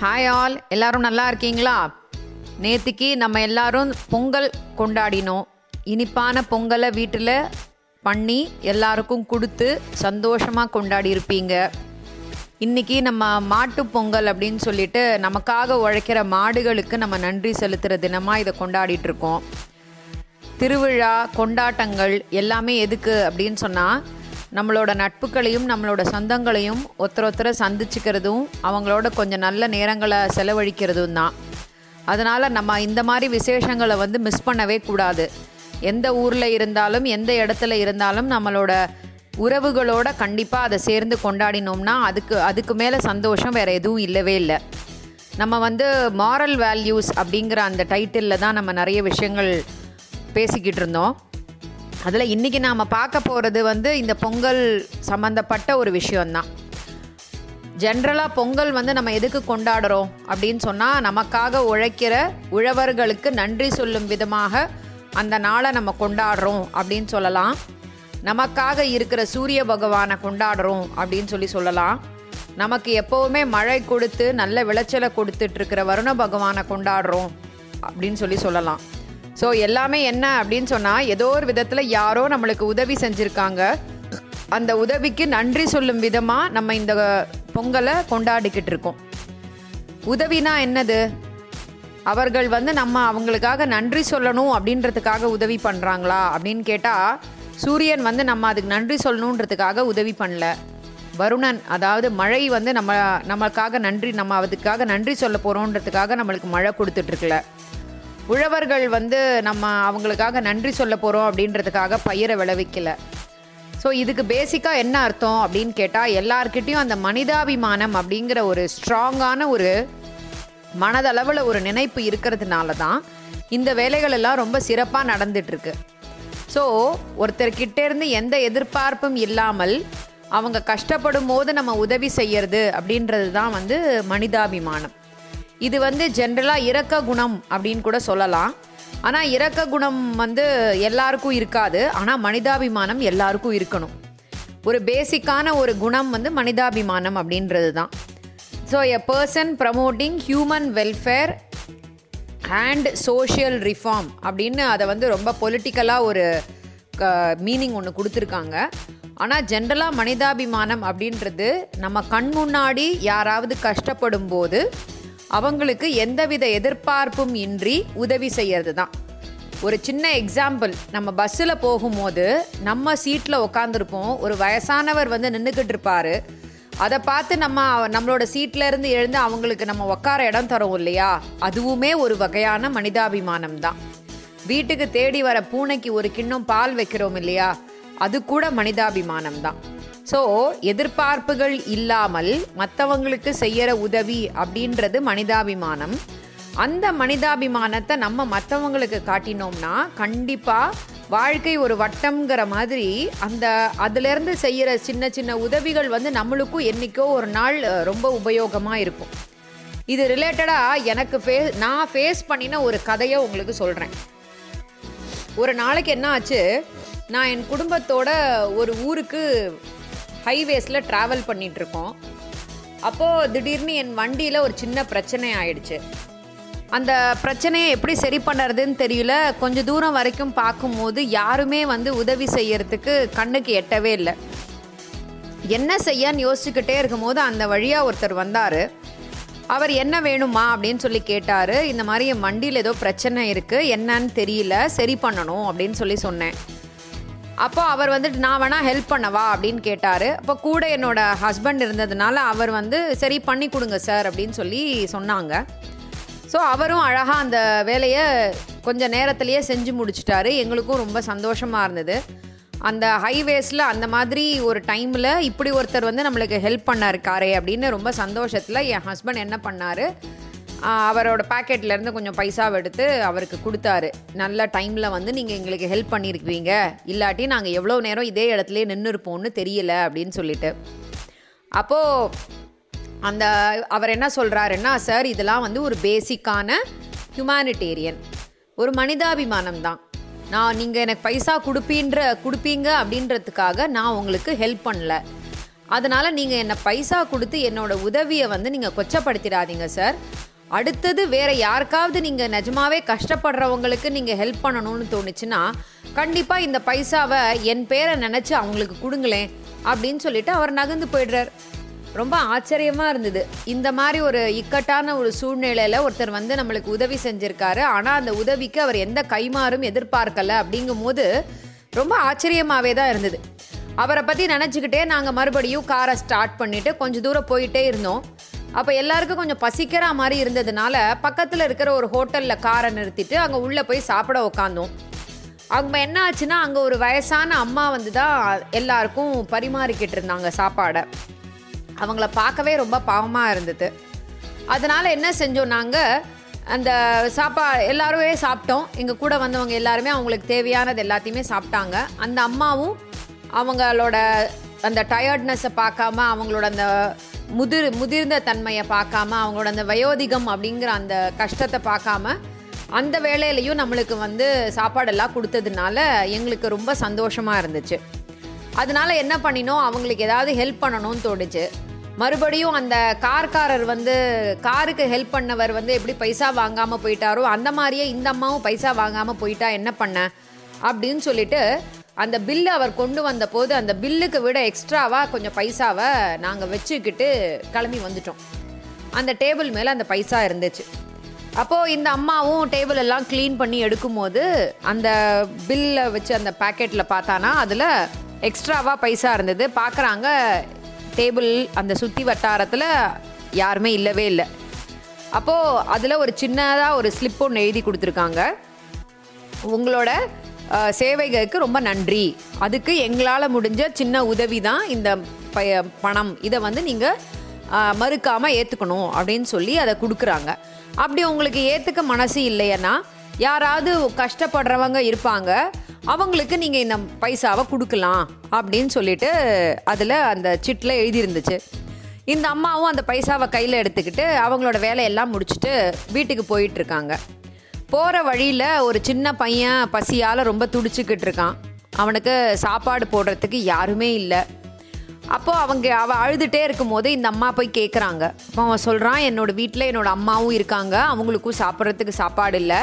Hi all எல்லாரும் நல்லா இருக்கீங்களா? நேத்திக்கு நம்ம எல்லாரும் பொங்கல் கொண்டாடினோம். இனிப்பான பொங்கலை வீட்டில் பண்ணி எல்லாருக்கும் கொடுத்து சந்தோஷமாக கொண்டாடி இருப்பீங்க இன்னைக்கு நம்ம மாட்டு பொங்கல் அப்படின்னு சொல்லிட்டு நமக்காக உழைக்கிற மாடுகளுக்கு நம்ம நன்றி செலுத்துகிற தினமாக இதை கொண்டாடிட்டு இருக்கோம். திருவிழா கொண்டாட்டங்கள் எல்லாமே எதுக்கு அப்படின்னு சொன்னால் நம்மளோட நட்புகளையும் நம்மளோட சொந்தங்களையும் ஒருத்தர் ஒருத்தரை சந்திச்சுக்கிறதும் அவங்களோட கொஞ்சம் நல்ல நேரங்களை செலவழிக்கிறதும் தான். அதனால் நம்ம இந்த மாதிரி விசேஷங்களை வந்து மிஸ் பண்ணவே கூடாது. எந்த ஊரில் இருந்தாலும் எந்த இடத்துல இருந்தாலும் நம்மளோட உறவுகளோட கண்டிப்பாக அதை சேர்ந்து கொண்டாடினோம்னா அதுக்கு அதுக்கு மேலே சந்தோஷம் வேறு எதுவும் இல்லவே இல்லை. நம்ம வந்து மாரல் வேல்யூஸ் அப்படிங்கிற அந்த டைட்டிலில் தான் நம்ம நிறைய விஷயங்கள் பேசிக்கிட்டு இருந்தோம். அதில் இன்றைக்கி நாம் பார்க்க போகிறது வந்து இந்த பொங்கல் சம்மந்தப்பட்ட ஒரு விஷயந்தான் ஜென்ரலாக பொங்கல் வந்து நம்ம எதுக்கு கொண்டாடுறோம் அப்படின்னு சொன்னால் நமக்காக உழைக்கிற உழவர்களுக்கு நன்றி சொல்லும் விதமாக அந்த நாளை நம்ம கொண்டாடுறோம் அப்படின்னு சொல்லலாம். நமக்காக இருக்கிற சூரிய பகவானை கொண்டாடுறோம் அப்படின்னு சொல்லி சொல்லலாம். நமக்கு எப்போவுமே மழை கொடுத்து நல்ல விளைச்சலை கொடுத்துட்ருக்கிற வருண பகவானை கொண்டாடுறோம் அப்படின்னு சொல்லி சொல்லலாம். ஸோ எல்லாமே என்ன அப்படின்னு சொன்னால் ஏதோ ஒரு விதத்தில் யாரோ நம்மளுக்கு உதவி செஞ்சுருக்காங்க. அந்த உதவிக்கு நன்றி சொல்லும் விதமாக நம்ம இந்த பொங்கலை கொண்டாடிக்கிட்டு இருக்கோம். உதவினா என்னது? அவர்கள் வந்து நம்ம அவங்களுக்காக நன்றி சொல்லணும் அப்படின்றதுக்காக உதவி பண்ணுறாங்களா அப்படின்னு கேட்டால் சூரியன் வந்து நம்ம அதுக்கு நன்றி சொல்லணுன்றதுக்காக உதவி பண்ணல. வருணன் அதாவது மழை வந்து நம்ம நமக்காக நன்றி நம்ம அதுக்காக நன்றி சொல்ல போகிறோன்றதுக்காக நம்மளுக்கு மழை கொடுத்துட்ருக்கல உழவர்கள் வந்து நம்ம அவங்களுக்காக நன்றி சொல்ல போகிறோம் அப்படின்றதுக்காக பயிரை விளைவிக்கல. ஸோ இதுக்கு பேசிக்காக என்ன அர்த்தம் அப்படின்னு கேட்டால் எல்லார்கிட்டேயும் அந்த மனிதாபிமானம் அப்படிங்கிற ஒரு ஸ்ட்ராங்கான ஒரு மனதளவில் ஒரு நினைப்பு இருக்கிறதுனால தான் இந்த வேலைகள் எல்லாம் ரொம்ப சிறப்பாக நடந்துட்டுருக்கு. ஸோ ஒருத்தர்கிட்ட இருந்து எந்த எதிர்பார்ப்பும் இல்லாமல் அவங்க கஷ்டப்படும் போது நம்ம உதவி செய்யறது அப்படின்றது தான் வந்து மனிதாபிமானம். இது வந்து ஜென்ரலாக இறக்க குணம் அப்படின்னு கூட சொல்லலாம். ஆனால் இறக்க குணம் வந்து எல்லாருக்கும் இருக்காது. ஆனால் மனிதாபிமானம் எல்லாருக்கும் இருக்கணும். ஒரு பேசிக்கான ஒரு குணம் வந்து மனிதாபிமானம் அப்படின்றது தான் so a person promoting human welfare and social reform அப்படின்னு அதை வந்து ரொம்ப பொலிட்டிக்கலாக ஒரு மீனிங் ஒன்று கொடுத்துருக்காங்க. ஆனால் ஜென்ரலாக மனிதாபிமானம் அப்படின்றது நம்ம கண் முன்னாடி யாராவது கஷ்டப்படும் போது அவங்களுக்கு எந்தவித எதிர்பார்ப்பும் இன்றி உதவி செய்யறது தான் ஒரு சின்ன எக்ஸாம்பிள் நம்ம பஸ்ஸில் போகும்போது நம்ம சீட்டில் உட்காந்துருப்போம் ஒரு வயசானவர் வந்து நின்றுக்கிட்டு இருப்பாரு. அதை பார்த்து நம்ம நம்மளோட சீட்ல இருந்து எழுந்து அவங்களுக்கு நம்ம உட்கார இடம் தரோம் இல்லையா? அதுவுமே ஒரு வகையான மனிதாபிமானம் தான் வீட்டுக்கு தேடி வர பூனைக்கு ஒரு கிண்ணம் பால் வைக்கிறோம் இல்லையா? அது கூட மனிதாபிமானம் தான் ஸோ எதிர்பார்ப்புகள் இல்லாமல் மற்றவங்களுக்கு செய்யற உதவி அப்படின்றது மனிதாபிமானம். அந்த மனிதாபிமானத்தை நம்ம மற்றவங்களுக்கு காட்டினோம்னா கண்டிப்பாக வாழ்க்கை ஒரு வட்டம்ங்கிற மாதிரி அந்த அதுலேருந்து செய்கிற சின்ன சின்ன உதவிகள் வந்து நம்மளுக்கும் என்றைக்கோ ஒரு நாள் ரொம்ப உபயோகமாக இருக்கும். இது ரிலேட்டடாக எனக்கு ஃபே நான் ஃபேஸ் பண்ணின ஒரு கதையை உங்களுக்கு சொல்கிறேன் ஒரு நாளைக்கு என்ன ஆச்சு? நான் என் குடும்பத்தோட ஒரு ஊருக்கு ஹைவேஸில் ட்ராவல் பண்ணிகிட்ருக்கோம் அப்போது திடீர்னு என் வண்டியில் ஒரு சின்ன பிரச்சனை ஆயிடுச்சு. அந்த பிரச்சனையை எப்படி சரி பண்ணுறதுன்னு தெரியல. கொஞ்சம் தூரம் வரைக்கும் பார்க்கும்போது யாருமே வந்து உதவி செய்யறதுக்கு கண்ணுக்கு எட்டவே இல்லை. என்ன செய்யன்னு யோசிச்சுக்கிட்டே இருக்கும்போது அந்த வழியாக ஒருத்தர் வந்தார். அவர் என்ன வேணுமா? அப்படின்னு சொல்லி கேட்டார். இந்த மாதிரி என் வண்டியில் ஏதோ பிரச்சனை இருக்குது என்னன்னு தெரியல. சரி பண்ணணும். அப்படின்னு சொல்லி சொன்னேன். அப்போ அவர் வந்துட்டு நான் வேணால் ஹெல்ப் பண்ணவா? அப்படின்னு கேட்டார். அப்போ கூட என்னோட ஹஸ்பண்ட் இருந்ததுனால அவர் வந்து சரி பண்ணி கொடுங்க சார் அப்படின்னு சொல்லி சொன்னாங்க. ஸோ அவரும் அழகாக அந்த வேலையை கொஞ்சம் நேரத்திலேயே செஞ்சு முடிச்சிட்டாரு. எங்களுக்கும் ரொம்ப சந்தோஷமாக இருந்தது. அந்த ஹைவேஸில் அந்த மாதிரி ஒரு டைமில் இப்படி ஒருத்தர் வந்து நம்மளுக்கு ஹெல்ப் பண்ணாருக்காரே அப்படின்னு ரொம்ப சந்தோஷத்தில் என் ஹஸ்பண்ட் என்ன பண்ணார்? அவரோட பாக்கெட்லேருந்து கொஞ்சம் பைசாவை எடுத்து அவருக்கு கொடுத்தாரு. நல்ல டைமில் வந்து நீங்கள் எங்களுக்கு ஹெல்ப் பண்ணியிருக்குவீங்க இல்லாட்டி நாங்கள் எவ்வளோ நேரம் இதே இடத்துலையே நின்று இருப்போம்னு தெரியல அப்படின்னு சொல்லிட்டு. அப்போது அந்த அவர் என்ன சொல்கிறாருன்னா சார் இதெல்லாம் வந்து ஒரு பேசிக்கான ஹியூமானிட்டேரியன் ஒரு மனிதாபிமானம் தான். நான் நீங்கள் எனக்கு பைசா கொடுப்பீன்ற கொடுப்பீங்க அப்படின்றதுக்காக நான் உங்களுக்கு ஹெல்ப் பண்ணல. அதனால் நீங்கள் என்னை பைசா கொடுத்து என்னோடய உதவியை வந்து நீங்கள் கொச்சப்படுத்திடாதீங்க சார் அடுத்தது வேற யாருக்காவது நீங்கள் நிஜமாவே கஷ்டப்படுறவங்களுக்கு நீங்கள் ஹெல்ப் பண்ணணும்னு தோணுச்சுன்னா கண்டிப்பாக இந்த பைசாவை என் பேரை நினச்சி அவங்களுக்கு கொடுங்களேன் அப்படின்னு சொல்லிட்டு அவர் நகர்ந்து போயிடுறார். ரொம்ப ஆச்சரியமாக இருந்தது. இந்த மாதிரி ஒரு இக்கட்டான ஒரு சூழ்நிலையில் ஒருத்தர் வந்து நம்மளுக்கு உதவி செஞ்சுருக்காரு. ஆனால் அந்த உதவிக்கு அவர் எந்த கைமாறும் எதிர்பார்க்கலை அப்படிங்கும் போது ரொம்ப ஆச்சரியமாகவே தான் இருந்தது. அவரை பற்றி நினச்சிக்கிட்டே நாங்கள் மறுபடியும் காரை ஸ்டார்ட் பண்ணிவிட்டு கொஞ்சம் தூரம் போயிட்டே இருந்தோம். அப்போ எல்லாருக்கும் கொஞ்சம் பசிக்கிற மாதிரி இருந்ததுனால பக்கத்தில் இருக்கிற ஒரு ஹோட்டலில் காரை நிறுத்திட்டு அங்கே உள்ளே போய் சாப்பிட உக்காந்தோம். அவங்க என்ன ஆச்சுன்னா அங்கே ஒரு வயசான அம்மா வந்து தான் எல்லாருக்கும் பரிமாறிக்கிட்டு இருந்தாங்க சாப்பாடை. அவங்கள பார்க்கவே ரொம்ப பாவமாக இருந்தது. அதனால் என்ன செஞ்சோம் நாங்கள் அந்த சாப்பா எல்லாருமே சாப்பிட்டோம். எங்கள் கூட வந்தவங்க எல்லாருமே அவங்களுக்கு தேவையானது எல்லாத்தையுமே சாப்பிட்டாங்க. அந்த அம்மாவும் அவங்களோட அந்த டயர்ட்னஸை பார்க்காம அவங்களோட அந்த முதிர் முதிர்ந்த தன்மையை பார்க்காம அவங்களோட அந்த வயோதிகம் அப்படிங்கிற அந்த கஷ்டத்தை பார்க்காம அந்த வேலையிலையும் நம்மளுக்கு வந்து சாப்பாடெல்லாம் கொடுத்ததுனால எங்களுக்கு ரொம்ப சந்தோஷமாக இருந்துச்சு. அதனால என்ன பண்ணினோம்? அவங்களுக்கு ஏதாவது ஹெல்ப் பண்ணணும்னு தோணுச்சு. மறுபடியும் அந்த கார்காரர் வந்து காருக்கு ஹெல்ப் பண்ணவர் வந்து எப்படி பைசா வாங்காமல் போயிட்டாரோ அந்த மாதிரியே இந்த அம்மாவும் பைசா வாங்காமல் போயிட்டா என்ன பண்ண? அப்படின்னு சொல்லிட்டு அந்த பில்லு அவர் கொண்டு வந்த போது அந்த பில்லுக்கு விட எக்ஸ்ட்ராவாக கொஞ்சம் பைசாவை நாங்கள் வச்சுக்கிட்டு கிளம்பி வந்துட்டோம். அந்த டேபிள் மேலே அந்த பைசா இருந்துச்சு. அப்போது இந்த அம்மாவும் டேபிள் எல்லாம் க்ளீன் பண்ணி எடுக்கும்போது அந்த பில்லை வச்சு அந்த பேக்கெட்டில் பார்த்தானா அதில் எக்ஸ்ட்ராவாக பைசா இருந்தது. பார்க்குறாங்க டேபிள் அந்த சுற்றி வட்டாரத்தில் யாருமே இல்லவே இல்லை. அப்போது அதில் ஒரு சின்னதாக ஒரு ஸ்லிப் ஒன்று எழுதி கொடுத்துருக்காங்க. உங்களோட சேவைகளுக்கு ரொம்ப நன்றி. அதுக்கு எங்களால் முடிஞ்ச சின்ன உதவி தான் இந்த பய பணம். இதை வந்து நீங்கள் மறுக்காமல் ஏற்றுக்கணும் அப்படின்னு சொல்லி அதை கொடுக்குறாங்க. அப்படி உங்களுக்கு ஏற்றுக்க மனசு இல்லைன்னா யாராவது கஷ்டப்படுறவங்க இருப்பாங்க. அவங்களுக்கு நீங்கள் இந்த பைசாவை கொடுக்கலாம் அப்படின்னு சொல்லிட்டு அதில் அந்த சிட்டில் எழுதியிருந்துச்சு. இந்த அம்மாவும் அந்த பைசாவை கையில் எடுத்துக்கிட்டு அவங்களோட வேலையெல்லாம் முடிச்சுட்டு வீட்டுக்கு போயிட்டுருக்காங்க போகிற வழியில் ஒரு சின்ன பையன் பசியால் ரொம்ப துடிச்சுக்கிட்டு இருக்கான். அவனுக்கு சாப்பாடு போடுறதுக்கு யாருமே இல்லை. அப்போது அவங்க அவள் அழுதுகிட்டே இருக்கும்போது இந்த அம்மா போய் கேட்குறாங்க அப்போ அவன் சொல்கிறான் என்னோடய வீட்டில் என்னோட அம்மாவும் இருக்காங்க. அவங்களுக்கும் சாப்பிட்றதுக்கு சாப்பாடு இல்லை.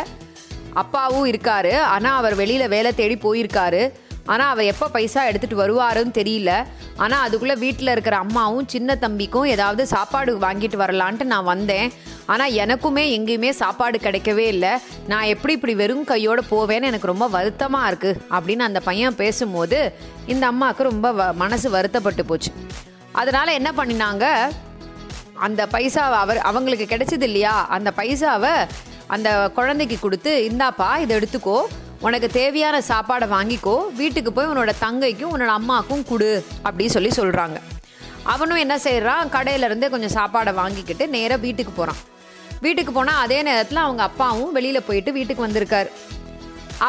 அப்பாவும் இருக்காரு. ஆனால் அவர் வெளியில் வேலை தேடி போயிருக்காரு. ஆனால் அவர் எப்போ பைசா எடுத்துகிட்டு வருவாருன்னு தெரியல. ஆனால் அதுக்குள்ளே வீட்டில் இருக்கிற அம்மாவும் சின்ன தம்பிக்கும் ஏதாவது சாப்பாடு வாங்கிட்டு வரலான்ட்டு நான் வந்தேன். ஆனால் எனக்குமே எங்கேயுமே சாப்பாடு கிடைக்கவே இல்லை. நான் எப்படி இப்படி வெறும் கையோடு போவேன்னு எனக்கு ரொம்ப வருத்தமாக இருக்குது அப்படின்னு அந்த பையன் பேசும்போது இந்த அம்மாவுக்கு ரொம்ப வ மனசு வருத்தப்பட்டு போச்சு. அதனால் என்ன பண்ணினாங்க? அந்த பைசாவை அவர் அவங்களுக்கு கிடைச்சது இல்லையா? அந்த பைசாவை அந்த குழந்தைக்கு கொடுத்து இந்தாப்பா இதை எடுத்துக்கோ. உனக்கு தேவையான சாப்பாடை வாங்கிக்கோ வீட்டுக்கு போய் உன்னோட தங்கைக்கும் உன்னோட அம்மாவுக்கும் கொடு அப்படி சொல்லி சொல்கிறாங்க அவனும் என்ன செய்கிறான் கடையிலேருந்தே கொஞ்சம் சாப்பாடை வாங்கிக்கிட்டு நேராக வீட்டுக்கு போகிறான் வீட்டுக்கு போனால் அதே நேரத்தில் அவங்க அப்பாவும் வெளியில் போயிட்டு வீட்டுக்கு வந்திருக்கார்.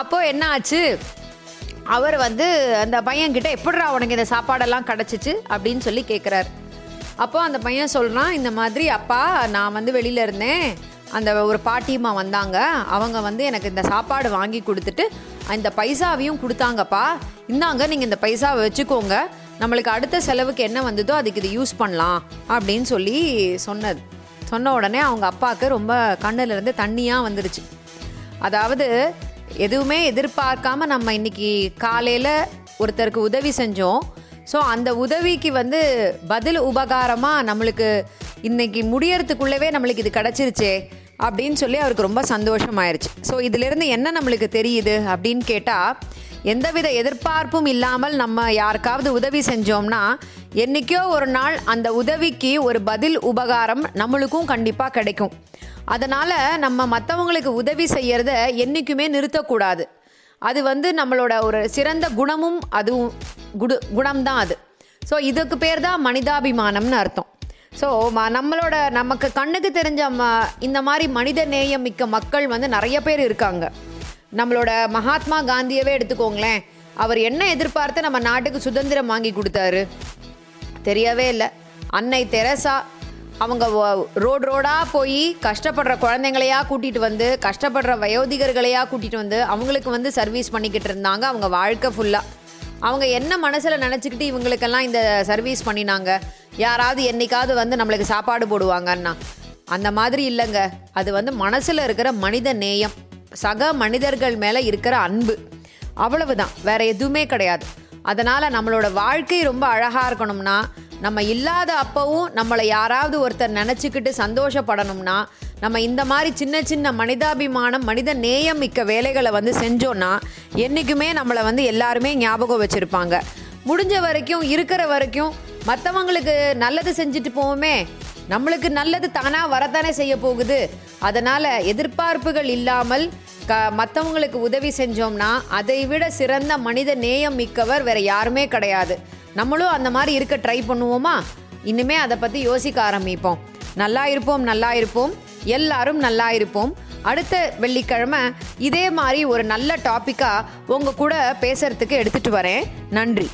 அப்போது என்ன ஆச்சு? அவர் வந்து அந்த பையன்கிட்ட எப்படிரா உனக்கு இந்த சாப்பாடெல்லாம் கிடச்சிச்சு? அப்படின்னு சொல்லி கேட்குறாரு அப்போ அந்த பையன் சொல்கிறான் இந்த மாதிரி அப்பா நான் வந்து வெளியில் இருந்தேன். அந்த ஒரு பாட்டியம்மா வந்தாங்க. அவங்க வந்து எனக்கு இந்த சாப்பாடு வாங்கி கொடுத்துட்டு இந்த பைசாவையும் கொடுத்தாங்கப்பா. இந்தாங்க நீங்கள் இந்த பைசாவை வச்சுக்கோங்க. நம்மளுக்கு அடுத்த செலவுக்கு என்ன வந்ததோ அதுக்கு இது யூஸ் பண்ணலாம் அப்படின்னு சொல்லி சொன்னது. சொன்ன உடனே அவங்க அப்பாவுக்கு ரொம்ப கண்ணிலிருந்து தண்ணியாக வந்துடுச்சு அதாவது எதுவுமே எதிர்பார்க்காம நம்ம இன்னைக்கு காலையில் ஒருத்தருக்கு உதவி செஞ்சோம். ஸோ அந்த உதவிக்கு வந்து பதில் உபகாரமாக நம்மளுக்கு இன்னைக்கு முடியறதுக்குள்ளவே நம்மளுக்கு இது கிடச்சிருச்சே அப்படின்னு சொல்லி அவருக்கு ரொம்ப சந்தோஷமாயிருச்சு. ஸோ இதிலிருந்து என்ன நம்மளுக்கு தெரியுது அப்படின்னு கேட்டால் எந்தவித எதிர்பார்ப்பும் இல்லாமல் நம்ம யாருக்காவது உதவி செஞ்சோம்னா என்னைக்கோ ஒரு நாள் அந்த உதவிக்கு ஒரு பதில் உபகாரம் நம்மளுக்கும் கண்டிப்பாக கிடைக்கும். அதனால் நம்ம மற்றவங்களுக்கு உதவி செய்யறத என்றைக்குமே நிறுத்தக்கூடாது. அது வந்து நம்மளோட ஒரு சிறந்த குணமும் அதுவும் குடு குணம்தான் அது. ஸோ இதுக்கு பேர் தான் மனிதாபிமானம்னு அர்த்தம். ஸோ நம்மளோட நமக்கு கண்ணுக்கு தெரிஞ்ச ம இந்த மாதிரி மனித நேயம் மிக்க மக்கள் வந்து நிறைய பேர் இருக்காங்க. நம்மளோட மகாத்மா காந்தியவே எடுத்துக்கோங்களேன். அவர் என்ன எதிர்பார்த்து நம்ம நாட்டுக்கு சுதந்திரம் வாங்கி கொடுத்தாரு? தெரியவே இல்லை. அன்னை தெரசா அவங்க ரோடு ரோடாக போய் கஷ்டப்படுற குழந்தைங்களையா கூட்டிகிட்டு வந்து கஷ்டப்படுற வயோதிகர்களையா கூட்டிகிட்டு வந்து அவங்களுக்கு வந்து சர்வீஸ் பண்ணிக்கிட்டு இருந்தாங்க. அவங்க வாழ்க்கை ஃபுல்லாக அவங்க என்ன மனசில் நினச்சிக்கிட்டு இவங்களுக்கெல்லாம் இந்த சர்வீஸ் பண்ணினாங்க? யாராவது என்னைக்காவது வந்து நம்மளுக்கு சாப்பாடு போடுவாங்கன்னா அந்த மாதிரி இல்லைங்க. அது வந்து மனசில் இருக்கிற மனித நேயம். சக மனிதர்கள் மேலே இருக்கிற அன்பு. அவ்வளவுதான். வேற எதுவுமே கிடையாது. அதனால் நம்மளோட வாழ்க்கை ரொம்ப அழகாக இருக்கணும்னா நம்ம இல்லாத அப்பவும் நம்மளை யாராவது ஒருத்தர் நினச்சிக்கிட்டு சந்தோஷப்படணும்னா நம்ம இந்த மாதிரி சின்ன சின்ன மனிதாபிமானம் மனித நேயம் மிக்க வேலைகளை வந்து செஞ்சோன்னா என்றைக்குமே நம்மளை வந்து எல்லாருமே ஞாபகம் வச்சுருப்பாங்க. முடிஞ்ச வரைக்கும் இருக்கிற வரைக்கும் மற்றவங்களுக்கு நல்லது செஞ்சுட்டு போவோமே. நம்மளுக்கு நல்லது தானாக வரத்தானே செய்ய போகுது. அதனால் எதிர்பார்ப்புகள் இல்லாமல் க மற்றவங்களுக்கு உதவி செஞ்சோம்னா அதை விட சிறந்த மனித நேயம் மிக்கவர் வேற யாருமே கிடையாது. நம்மளும் அந்த மாதிரி இருக்க ட்ரை பண்ணுவோமா? இனிமே அதை பற்றி யோசிக்க ஆரம்பிப்போம். நல்லா இருப்போம் நல்லா இருப்போம். எல்லாரும் நல்லா இருப்போம். அடுத்த வெள்ளிக்கிழமை இதே மாதிரி ஒரு நல்ல டாப்பிக்காக உங்கள் கூட பேசுறதுக்கு எடுத்துகிட்டு வரேன். நன்றி.